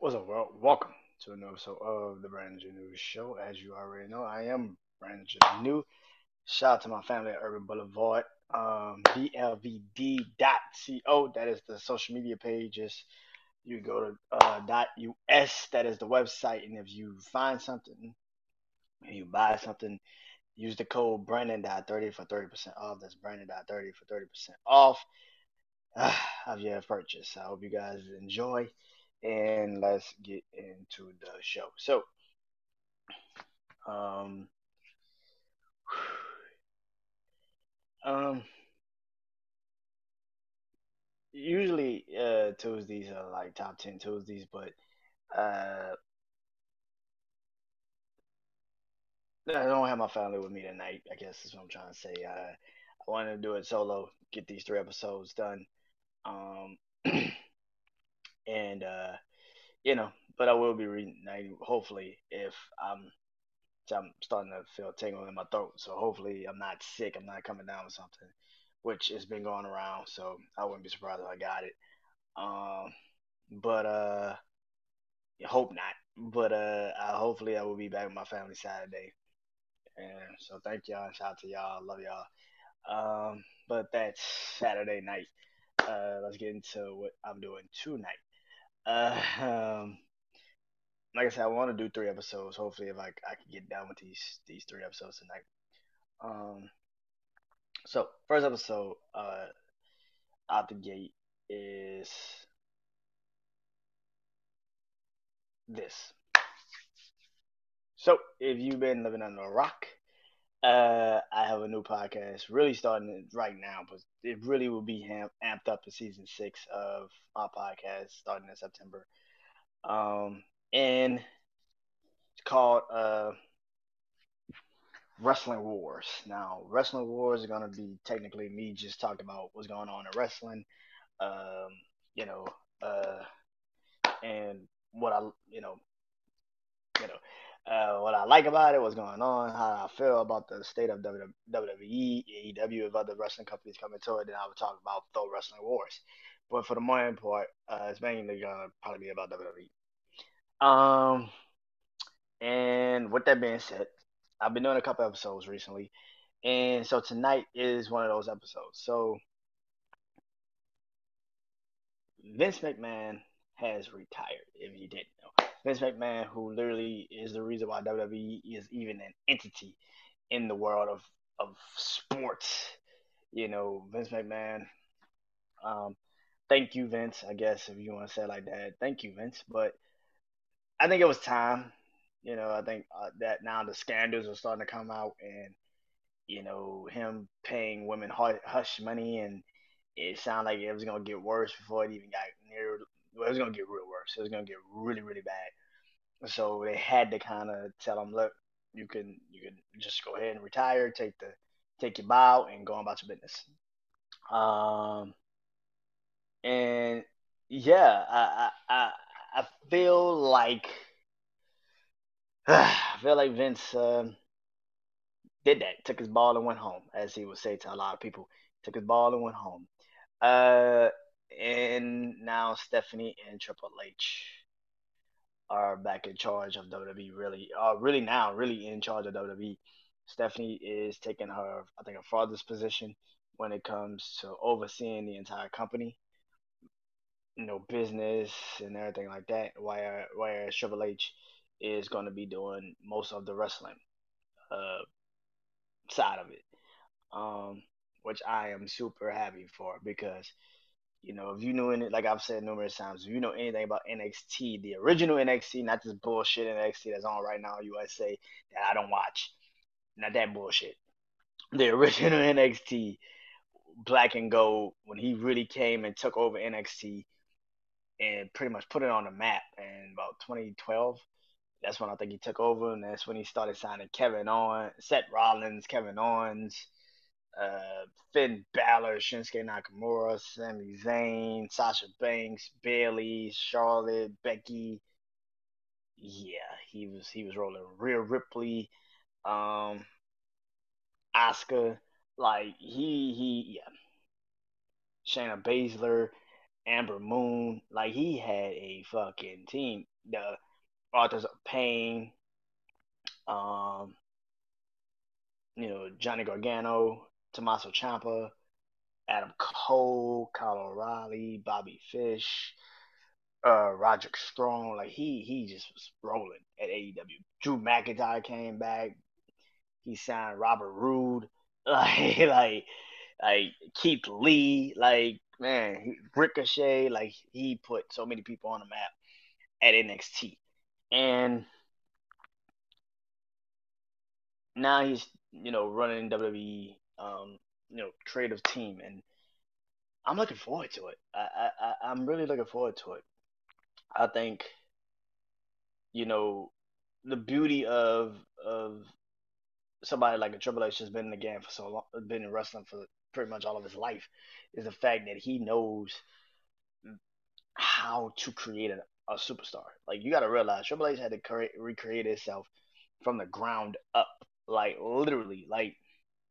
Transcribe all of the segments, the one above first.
What's up, world? Welcome to another episode of the Brandon New Show. As you already know, I am Brandon J. New. Shout out to my family at Urban Boulevard, um, blvd.co. That is the social media pages. You go to uh, .us. That is the website. And if you find something, and you buy something, use the code Brandon.30 for 30% off. That's Brandon.30 for 30% off of your purchase. I hope you guys enjoy and let's get into the show. So, um, um, usually uh, Tuesdays are like top ten Tuesdays, but uh, I don't have my family with me tonight. I guess is what I'm trying to say. Uh, I wanted to do it solo, get these three episodes done. Um, and uh, you know, but I will be reuniting hopefully if I'm I'm starting to feel tingle in my throat. So hopefully I'm not sick. I'm not coming down with something, which has been going around. So I wouldn't be surprised if I got it. Um, but uh, hope not. But uh, I, hopefully I will be back with my family Saturday. And so thank y'all and shout out to y'all. Love y'all. Um, but that's Saturday night. Uh, let's get into what I'm doing tonight. Um, like I said, I want to do three episodes. Hopefully, if I I can get down with these these three episodes tonight. Um, so first episode, uh, out the gate is this. So if you've been living under a rock, uh, I have a new podcast really starting right now, but it really will be amped up for season six of my podcast starting in September. Um, and it's called uh, Wrestling Wars. Now, Wrestling Wars is gonna be technically me just talking about what's going on in wrestling, um, you know, uh, and what I, you know, you know uh, what I like about it, what's going on, how I feel about the state of WWE, AEW, if other wrestling companies come into it, then I would talk about the Wrestling Wars. But for the main part, uh, it's mainly gonna probably be about WWE. Um, and with that being said, I've been doing a couple episodes recently, and so tonight is one of those episodes. So Vince McMahon has retired. If you didn't know, Vince McMahon, who literally is the reason why WWE is even an entity in the world of of sports. You know, Vince McMahon. Um, thank you, Vince. I guess if you want to say like that, thank you, Vince. But I think it was time. You know, I think uh, that now the scandals are starting to come out, and you know, him paying women hush money, and it sounded like it was gonna get worse before it even got near well, it was gonna get real worse. It was gonna get really, really bad. So they had to kind of tell him, look, you can you can just go ahead and retire, take the take your bow, and go on about your business. Um, and yeah, I I I feel like I feel like Vince uh, did that, took his ball and went home, as he would say to a lot of people. Took his ball and went home. Uh, and now Stephanie and Triple H are back in charge of WWE. Really, uh, really now, really in charge of WWE. Stephanie is taking her, I think, her father's position when it comes to overseeing the entire company, you know, business and everything like that. Where whereas Triple H is going to be doing most of the wrestling uh, side of it, um, which I am super happy for because you know, if you know any, like I've said numerous times, if you know anything about NXT, the original NXT, not this bullshit NXT that's on right now USA that I don't watch, not that bullshit. The original NXT, Black and Gold, when he really came and took over NXT and pretty much put it on the map in about 2012. That's when I think he took over, and that's when he started signing Kevin Owens, Seth Rollins, Kevin Owens, uh, Finn Balor, Shinsuke Nakamura, Sami Zayn, Sasha Banks, Bayley, Charlotte, Becky. Yeah, he was he was rolling Rhea Ripley, um, Asuka. Like he he yeah, Shayna Baszler, Ember Moon. Like he had a fucking team. The Authors of Pain, um, you know, Johnny Gargano, Tommaso Ciampa, Adam Cole, Kyle O'Reilly, Bobby Fish, uh, Roderick Strong. Like he he just was rolling at AEW. Drew McIntyre came back. He signed Robert Roode. Like like like Keith Lee. Like man, Ricochet. Like he put so many people on the map at NXT, and now he's you know running WWE. Um, you know, creative team, and I'm looking forward to it. I, I I'm really looking forward to it. I think, you know, the beauty of of somebody like a Triple H has been in the game for so long, been in wrestling for pretty much all of his life, is the fact that he knows how to create a, a superstar. Like you got to realize, Triple H had to create, recreate itself from the ground up, like literally. Like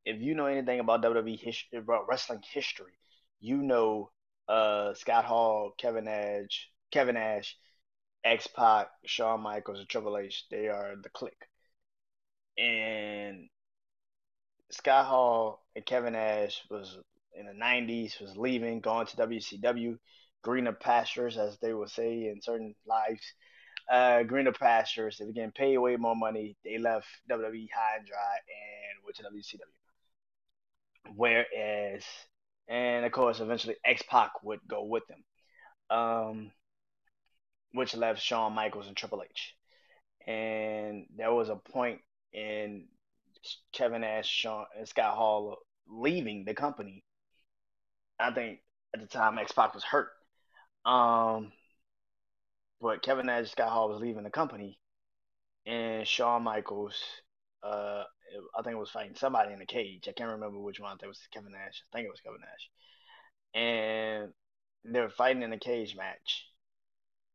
if you know anything about WWE history, about wrestling history, you know uh, Scott Hall, Kevin Nash, Kevin Nash, X Pac, Shawn Michaels, and Triple H. They are the clique. And Scott Hall and Kevin Nash was in the '90s, was leaving, going to WCW, greener pastures, as they would say in certain lives. Uh, greener pastures. They were getting paid way more money. They left WWE high and dry and went to WCW. Whereas, and of course, eventually X Pac would go with them. Um, which left Shawn Michaels and Triple H. And there was a point in Kevin Nash, Shawn, and Scott Hall leaving the company. I think at the time X Pac was hurt. Um, but Kevin Nash, Scott Hall was leaving the company, and Shawn Michaels, uh, I think it was fighting somebody in the cage. I can't remember which one. I think it was Kevin Nash. I think it was Kevin Nash, and they were fighting in a cage match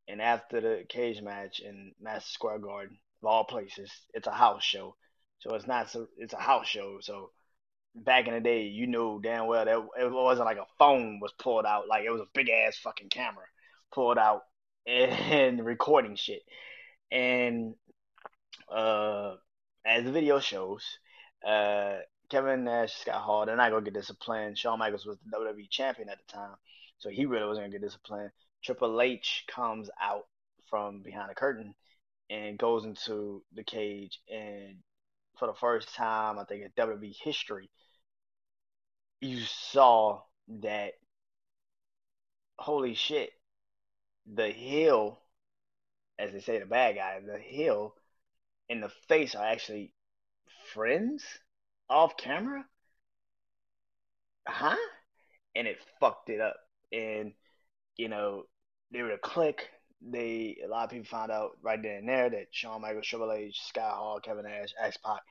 and after the cage match in Madison Square Garden, of all places, it's a house show. So it's not so it's a house show. So back in the day, you knew damn well that it wasn't like a phone was pulled out, like it was a big ass fucking camera pulled out and recording shit. And uh as the video shows, uh Kevin Nash, Scott Hall, they're not gonna get disciplined. Shawn Michaels was the WWE champion at the time, so he really wasn't gonna get disciplined. Triple H comes out from behind the curtain and goes into the cage and for the first time I think in WWE history you saw that holy shit the heel as they say the bad guy the heel and the face are actually friends off camera huh and it fucked it up and you know they were a clique. They a lot of people found out right then and there that Shawn Michaels, Triple H, Scott Hall, Kevin Nash, X Pac,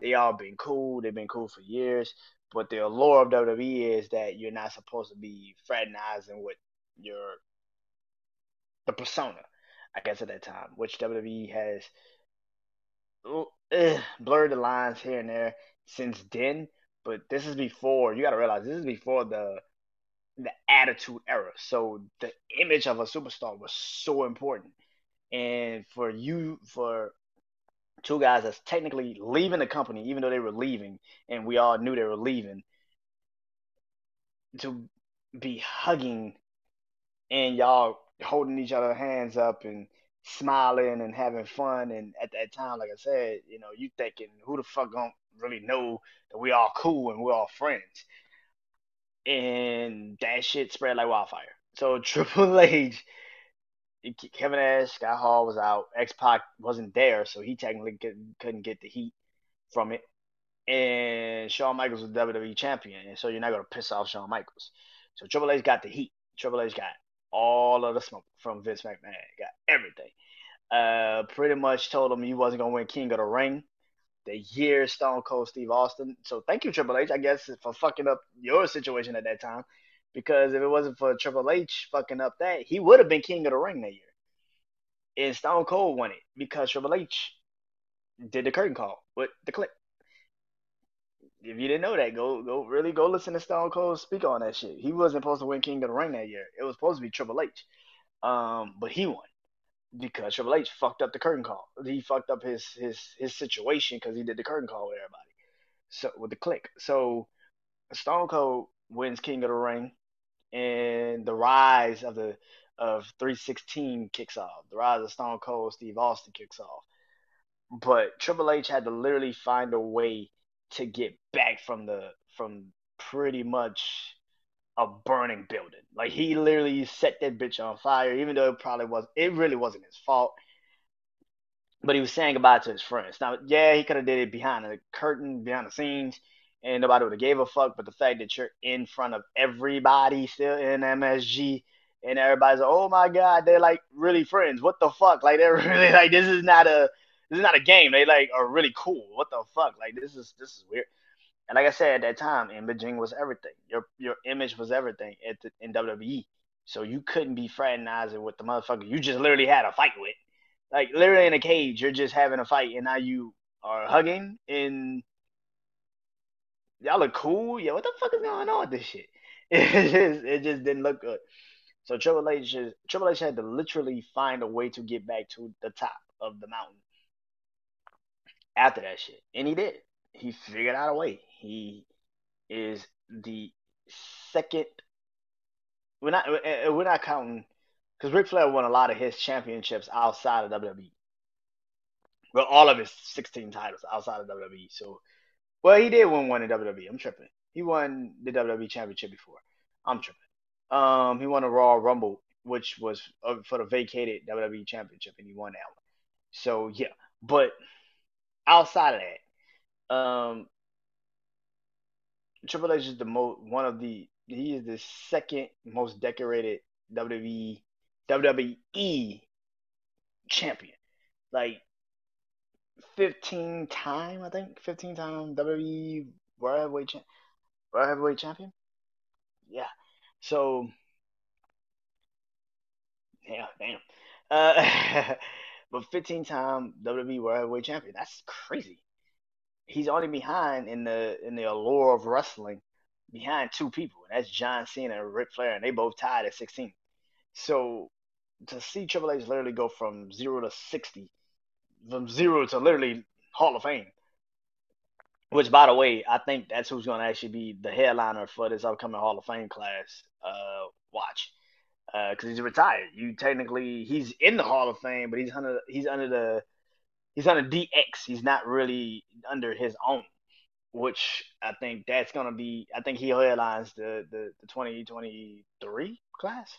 they all been cool. They've been cool for years. But the allure of WWE is that you're not supposed to be fraternizing with your the persona, I guess at that time, which WWE has uh, blurred the lines here and there since then. But this is before you got to realize this is before the the attitude era. So the image of a superstar was so important. And for you, for two guys that's technically leaving the company, even though they were leaving, and we all knew they were leaving, to be hugging and y'all holding each other hands up and smiling and having fun. And at that time, like I said, you know, you thinking, who the fuck don't really know that we all cool and we're all friends? and that shit spread like wildfire. So Triple H, Kevin Nash, Scott Hall was out. X Pac wasn't there, so he technically couldn't get the heat from it. And Shawn Michaels was WWE champion, and so you're not gonna piss off Shawn Michaels. So Triple H got the heat. Triple H got all of the smoke from Vince McMahon. Got everything. Uh, pretty much told him he wasn't gonna win King of the Ring the year Stone Cold Steve Austin. So thank you, Triple H, I guess, for fucking up your situation at that time. Because if it wasn't for Triple H fucking up that, he would have been king of the ring that year. And Stone Cold won it because Triple H did the curtain call with the clip. If you didn't know that, go go really go listen to Stone Cold speak on that shit. He wasn't supposed to win King of the Ring that year. It was supposed to be Triple H, um, but he won because Triple H fucked up the curtain call. He fucked up his his his situation because he did the curtain call with everybody. So with the clique. So Stone Cold wins King of the Ring, and the rise of the of 316 kicks off. The rise of Stone Cold Steve Austin kicks off. But Triple H had to literally find a way to get back from the from pretty much a burning building. Like he literally set that bitch on fire, even though it probably was it really wasn't his fault. But he was saying goodbye to his friends. Now, yeah, he could have did it behind the curtain, behind the scenes, and nobody would have gave a fuck. But the fact that you're in front of everybody still in MSG and everybody's like, oh my god, they're like really friends. What the fuck? Like they're really like this is not a this is not a game. They like are really cool. What the fuck? Like this is this is weird. And like I said at that time, imaging was everything. Your your image was everything at the, in WWE. So you couldn't be fraternizing with the motherfucker you just literally had a fight with. Like literally in a cage, you're just having a fight, and now you are hugging, and y'all look cool. Yeah, what the fuck is going on with this shit? It just it just didn't look good. So Triple H Triple H had to literally find a way to get back to the top of the mountain after that shit, and he did. He figured out a way. He is the second. We're not we're not counting because Ric Flair won a lot of his championships outside of WWE. Well, all of his 16 titles outside of WWE. So, well, he did win one in WWE. I'm tripping. He won the WWE Championship before. I'm tripping. Um, he won a Royal Rumble, which was uh, for the vacated WWE Championship, and he won that one. So yeah, but outside of that, um, Triple H is the most one of the he is the second most decorated WWE WWE champion. Like 15 time, I think 15 time WWE World Heavyweight World Heavyweight Champion. Yeah. So yeah, damn. Uh, but 15 time WWE World Heavyweight Champion. That's crazy. He's only behind in the in the allure of wrestling behind two people, and that's John Cena and Ric Flair, and they both tied at 16. So to see Triple H literally go from zero to 60, from zero to literally Hall of Fame, which by the way, I think that's who's going to actually be the headliner for this upcoming Hall of Fame class. Uh, watch, because uh, he's retired. You technically he's in the Hall of Fame, but he's under he's under the he's under DX. He's not really under his own which I think that's gonna be. I think he headlines the the, the 2023 class,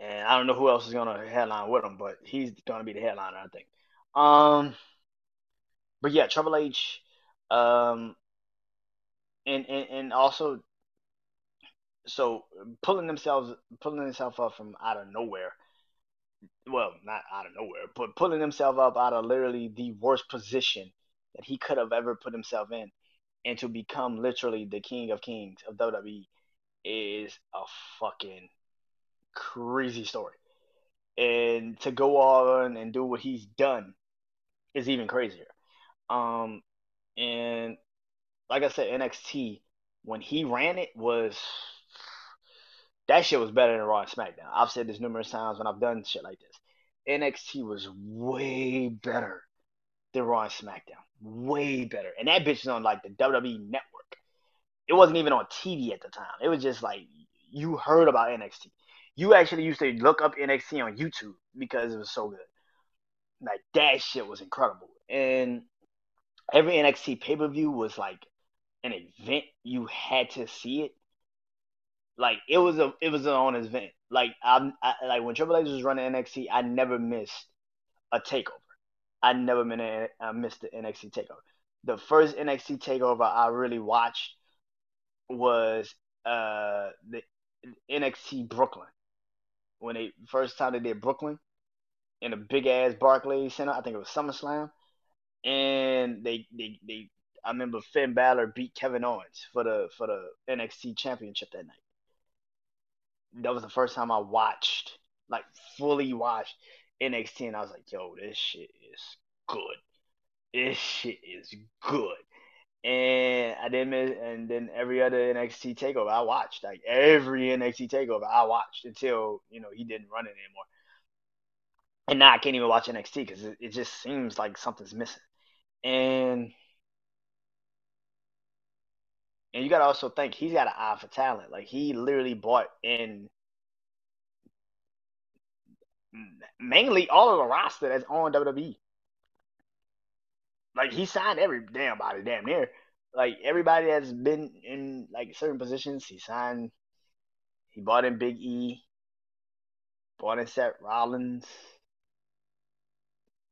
and I don't know who else is gonna headline with him, but he's gonna be the headliner, I think. Um, but yeah, Triple H, um, and and and also, so pulling themselves pulling himself up from out of nowhere. Well, not out of nowhere, but pulling himself up out of literally the worst position that he could have ever put himself in and to become literally the king of kings of WWE is a fucking crazy story. And to go on and do what he's done is even crazier. Um, and like I said, NXT when he ran it was that shit was better than Raw and SmackDown. I've said this numerous times when I've done shit like this. NXT was way better than Raw and SmackDown way better. And that bitch is on like the WWE network. It wasn't even on TV at the time. It was just like you heard about NXT. You actually used to look up NXT on YouTube because it was so good. Like that shit was incredible. And every NXT pay per view was like an event. You had to see it. Like it was a it was an on event. Like I'm I, like when Triple H was running NXT, I never missed a takeover. I never been a, I missed the NXT takeover. The first NXT takeover I really watched was uh the NXT Brooklyn when they first time they did Brooklyn in a big ass Barclays Center. I think it was SummerSlam, and they they they. I remember Finn Balor beat Kevin Owens for the for the NXT Championship that night. That was the first time I watched, like fully watched NXT, and I was like, yo, this shit is good. This shit is good. and I didn't miss, and then every other NXT takeover I watched, like every NXT takeover I watched until you know he didn't run it anymore. And now I can't even watch NXT because it, it just seems like something's missing. And and you gotta also think he's got an eye for talent. Like he literally bought in mainly all of the roster that's on WWE. Like he signed every damn body, damn near. Like everybody that's been in like certain positions, he signed. He bought in Big E. Bought in Seth Rollins.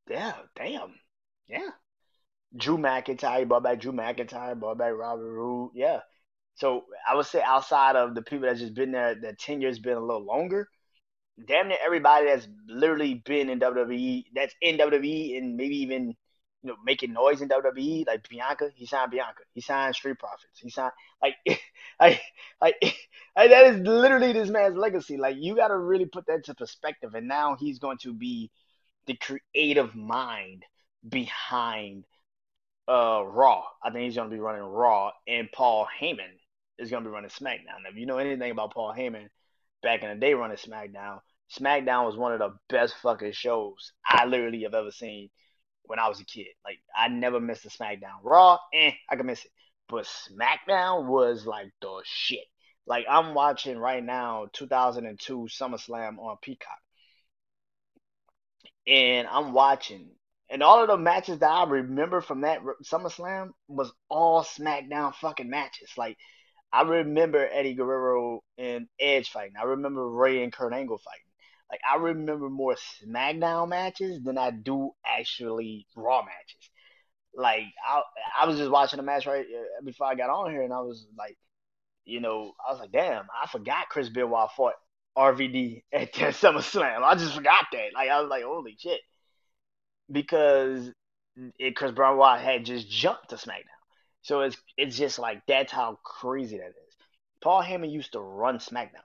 Yeah, damn. Yeah. Drew McIntyre, he bought back Drew McIntyre, brought back Robert Roode. Yeah. So I would say outside of the people that's just been there, that tenure's been a little longer, damn near everybody that's literally been in WWE, that's in WWE and maybe even you know making noise in WWE, like Bianca, he signed Bianca, he signed Street Profits, he signed like like like, like that is literally this man's legacy. Like you got to really put that into perspective, and now he's going to be the creative mind behind uh Raw. I think he's going to be running Raw, and Paul Heyman is going to be running SmackDown. Now, if you know anything about Paul Heyman, back in the day running SmackDown, SmackDown was one of the best fucking shows I literally have ever seen when I was a kid. Like I never missed a SmackDown. Raw, eh, I can miss it. But SmackDown was like the shit. Like I'm watching right now 2002 SummerSlam on Peacock. And I'm watching and all of the matches that I remember from that SummerSlam was all SmackDown fucking matches. Like I remember Eddie Guerrero and Edge fighting. I remember Rey and Kurt Angle fighting. Like I remember more SmackDown matches than I do actually Raw matches. Like I, I was just watching a match right uh, before I got on here, and I was like, you know, I was like, damn, I forgot Chris Benoit fought RVD at that SummerSlam. I just forgot that. Like I was like, holy shit, because it, Chris Benoit had just jumped to SmackDown. So it's it's just like that's how crazy that is. Paul Heyman used to run SmackDown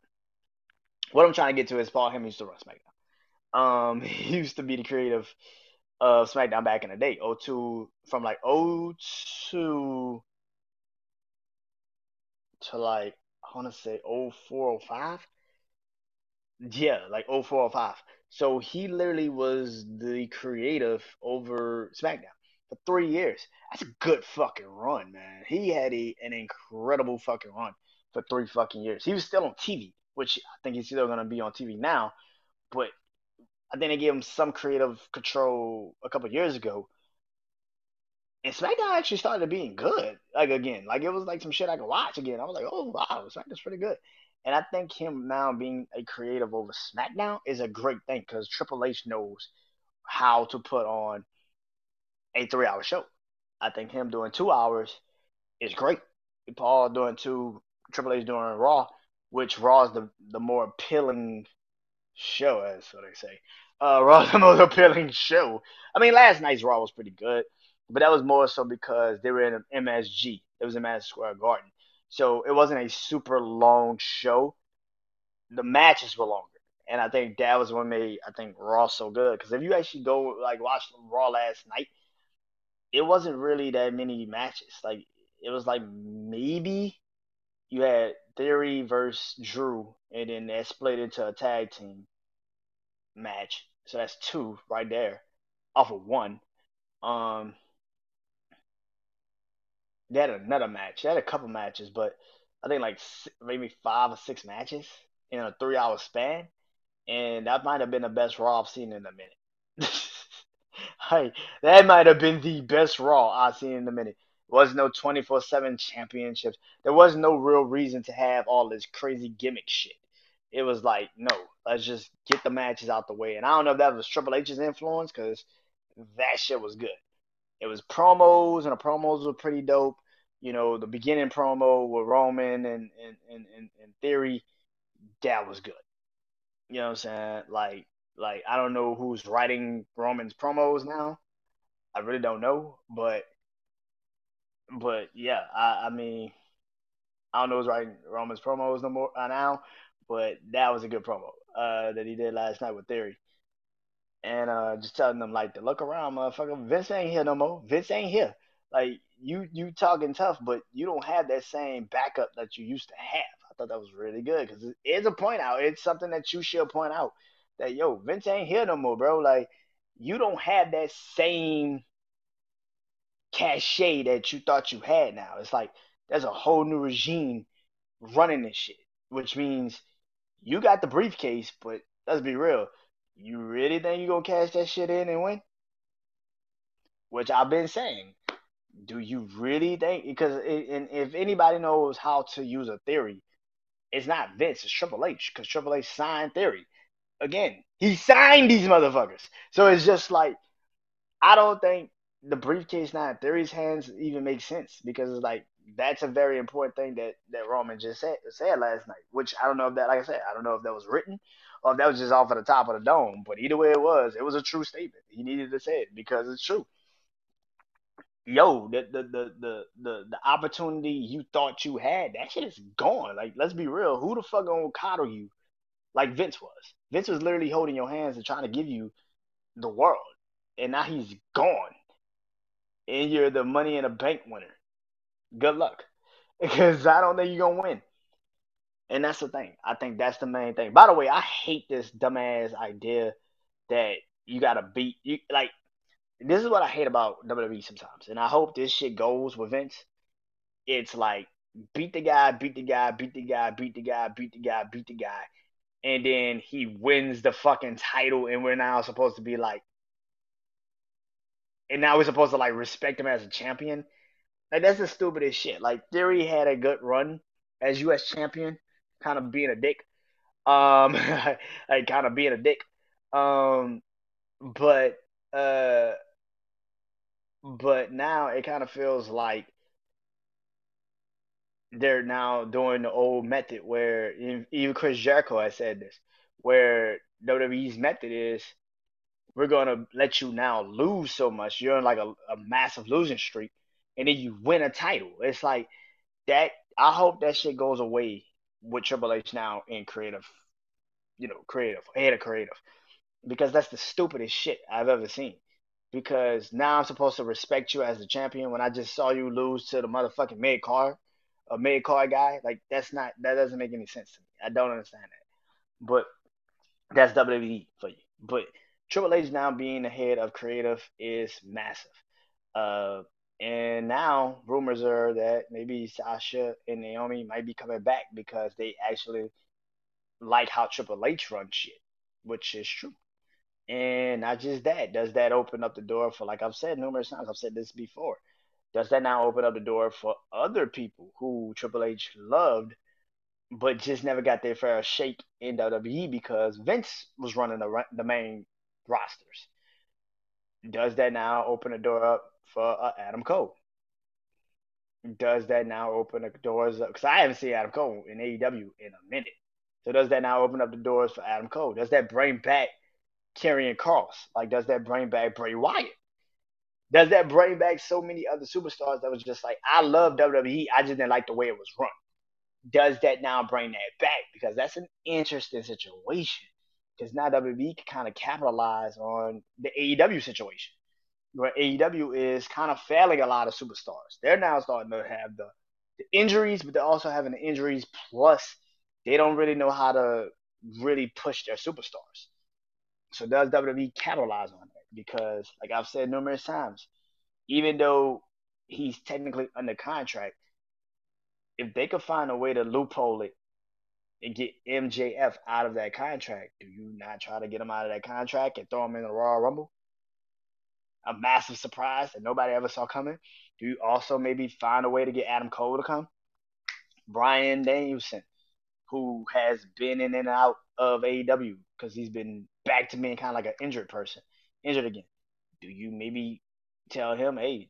what I'm trying to get to is Paul Heyman used to run SmackDown. Um, he used to be the creative of SmackDown back in the day. 02 from like 02 to like I want to say 0405. Yeah, like 0405. So he literally was the creative over SmackDown for three years. That's a good fucking run, man. He had a, an incredible fucking run for three fucking years. He was still on TV which I think he's still going to be on TV now. But I think they gave him some creative control a couple years ago. And SmackDown actually started being good. Like again, like it was like some shit I could watch again. I was like, oh wow, SmackDown's pretty good. And I think him now being a creative over SmackDown is a great thing because Triple H knows how to put on a three-hour show. I think him doing two hours is great. Paul doing two, Triple H doing Raw which Raw is the the more appealing show, as so they say. Uh, Raw's the most appealing show. I mean, last night's Raw was pretty good, but that was more so because they were in MSG. It was in Madison Square Garden, so it wasn't a super long show. The matches were longer, and I think that was what made I think Raw so good. Because if you actually go like watch Raw last night, it wasn't really that many matches. Like it was like maybe you had Theory versus Drew, and then that split into a tag team match. So that's two right there, off of one. Um, they had another match. They had a couple matches, but I think like maybe five or six matches in a three-hour span, and that might have been the best Raw I've seen in a minute. hey, that might have been the best Raw I've seen in a minute There was no 24 7 championships. There was no real reason to have all this crazy gimmick shit. It was like, no, let's just get the matches out the way. And I don't know if that was Triple H's influence because that shit was good. It was promos, and the promos were pretty dope. You know, the beginning promo with Roman and, and, and, and, and Theory, that was good. You know what I'm saying? Like, like I don't know who's writing Roman's promos now. I really don't know, but but yeah, I, I mean, I don't know who's writing Roman's promos no more uh, now, but that was a good promo uh, that he did last night with Theory. And uh, just telling them like to look around, motherfucker. Vince ain't here no more. Vince ain't here. Like you you talking tough, but you don't have that same backup that you used to have. I thought that was really good because it's a point out. It's something that you should point out that yo Vince ain't here no more, bro. Like you don't have that same cachet that you thought you had now. It's like there's a whole new regime running this shit, which means you got the briefcase, but let's be real. You really think you gonna cash that shit in and win? Which I've been saying. Do you really think? Because it, and if anybody knows how to use a theory, it's not Vince, it's Triple H. Because Triple H signed theory. Again, he signed these motherfuckers. So it's just like I don't think the briefcase now in Theory's hands even makes sense because it's like that's a very important thing that that Roman just said said last night. Which I don't know if that, like I said, I don't know if that was written if that was just off of the top of the dome. But either way it was, it was a true statement. He needed to say it because it's true. Yo, the the the the the, the opportunity you thought you had, that shit is gone. Like, let's be real. Who the fuck gonna coddle you like Vince was? Vince was literally holding your hands and trying to give you the world, and now he's gone, and you're the money in a bank winner. Good luck, because I don't think you're gonna win. And that's the thing. I think that's the main thing. By the way, I hate this dumbass idea that you gotta beat you like this is what I hate about WWE sometimes. And I hope this shit goes with Vince. It's like beat the guy, beat the guy, beat the guy, beat the guy, beat the guy, beat the guy. And then he wins the fucking title and we're now supposed to be like and now we're supposed to like respect him as a champion. Like that's the stupidest shit. Like Theory had a good run as US champion kind of being a dick. Um, like kind of being a dick. Um, but uh, but now it kind of feels like they're now doing the old method where even Chris Jericho has said this, where WWE's method is we're gonna let you now lose so much. You're in like a, a massive losing streak, and then you win a title. It's like that. I hope that shit goes away with Triple H now in creative, you know, creative, head of creative, because that's the stupidest shit I've ever seen. Because now I'm supposed to respect you as a champion when I just saw you lose to the motherfucking mid card, a mid card guy. Like that's not that doesn't make any sense to me. I don't understand that. But that's WWE for you. But Triple H now being the head of creative is massive. Uh, and now rumors are that maybe Sasha and Naomi might be coming back because they actually like how Triple H runs shit, which is true. And not just that, does that open up the door for, like I've said numerous times, I've said this before, does that now open up the door for other people who Triple H loved, but just never got their fair shake in WWE because Vince was running the, the main rosters? Does that now open the door up for uh, Adam Cole. Does that now open the doors? Because I haven't seen Adam Cole in AEW in a minute. So does that now open up the doors for Adam Cole? Does that bring back Karrion Kross? Like, does that bring back Bray Wyatt? Does that bring back so many other superstars that was just like, I love WWE, I just didn't like the way it was run? Does that now bring that back? Because that's an interesting situation. Because now WWE can kind of capitalize on the AEW situation where AEW is kind of failing a lot of superstars. They're now starting to have the, the injuries, but they're also having the injuries plus they don't really know how to really push their superstars. So does WWE capitalize on that? Because like I've said numerous times, even though he's technically under contract, if they could find a way to loophole it and get MJF out of that contract, do you not try to get him out of that contract and throw him in the Royal Rumble? A massive surprise that nobody ever saw coming? Do you also maybe find a way to get Adam Cole to come? Bryan Danielson, who has been in and out of AEW because he's been back to being kind of like an injured person, injured again. Do you maybe tell him, hey,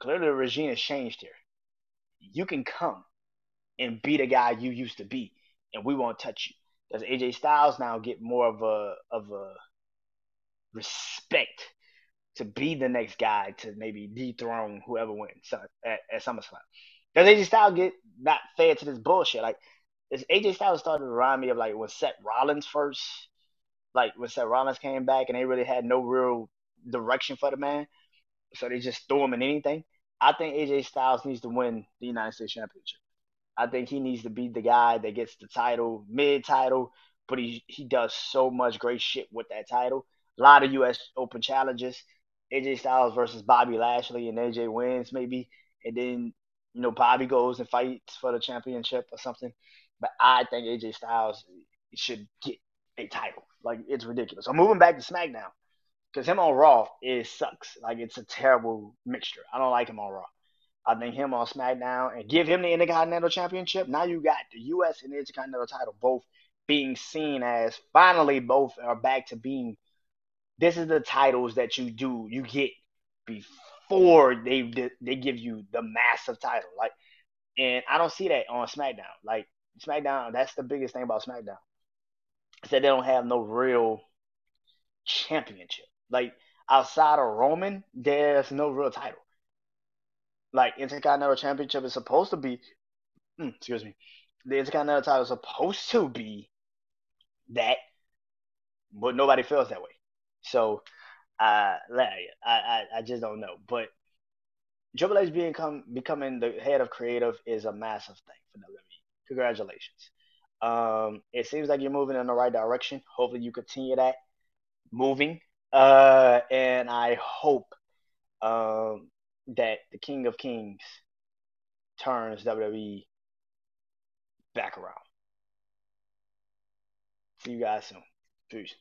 clearly the regime has changed here. You can come and be the guy you used to be, and we won't touch you. Does AJ Styles now get more of a of a respect to be the next guy to maybe dethrone whoever wins uh, at, at SummerSlam. Does AJ Styles get not fed to this bullshit? Like, is AJ Styles started to remind me of like when Seth Rollins first, like when Seth Rollins came back and they really had no real direction for the man, so they just threw him in anything. I think AJ Styles needs to win the United States Championship. I think he needs to be the guy that gets the title, mid title, but he he does so much great shit with that title. A lot of U.S. Open challenges. AJ Styles versus Bobby Lashley, and AJ wins maybe, and then you know Bobby goes and fights for the championship or something. But I think AJ Styles should get a title. Like it's ridiculous. I'm moving back to SmackDown because him on Raw is sucks. Like it's a terrible mixture. I don't like him on Raw. I think him on SmackDown and give him the Intercontinental Championship. Now you got the U.S. and the Intercontinental title both being seen as finally both are back to being. This is the titles that you do you get before they they give you the massive title. Like, and I don't see that on SmackDown. Like SmackDown, that's the biggest thing about SmackDown. Is that they don't have no real championship. Like outside of Roman, there's no real title. Like Intercontinental Championship is supposed to be, mm, excuse me, the Intercontinental title is supposed to be that, but nobody feels that way. So, uh, I, I, I just don't know. But Triple H being come, becoming the head of creative is a massive thing for WWE. Congratulations. Um, it seems like you're moving in the right direction. Hopefully, you continue that moving. Uh, and I hope um, that the King of Kings turns WWE back around. See you guys soon. Peace.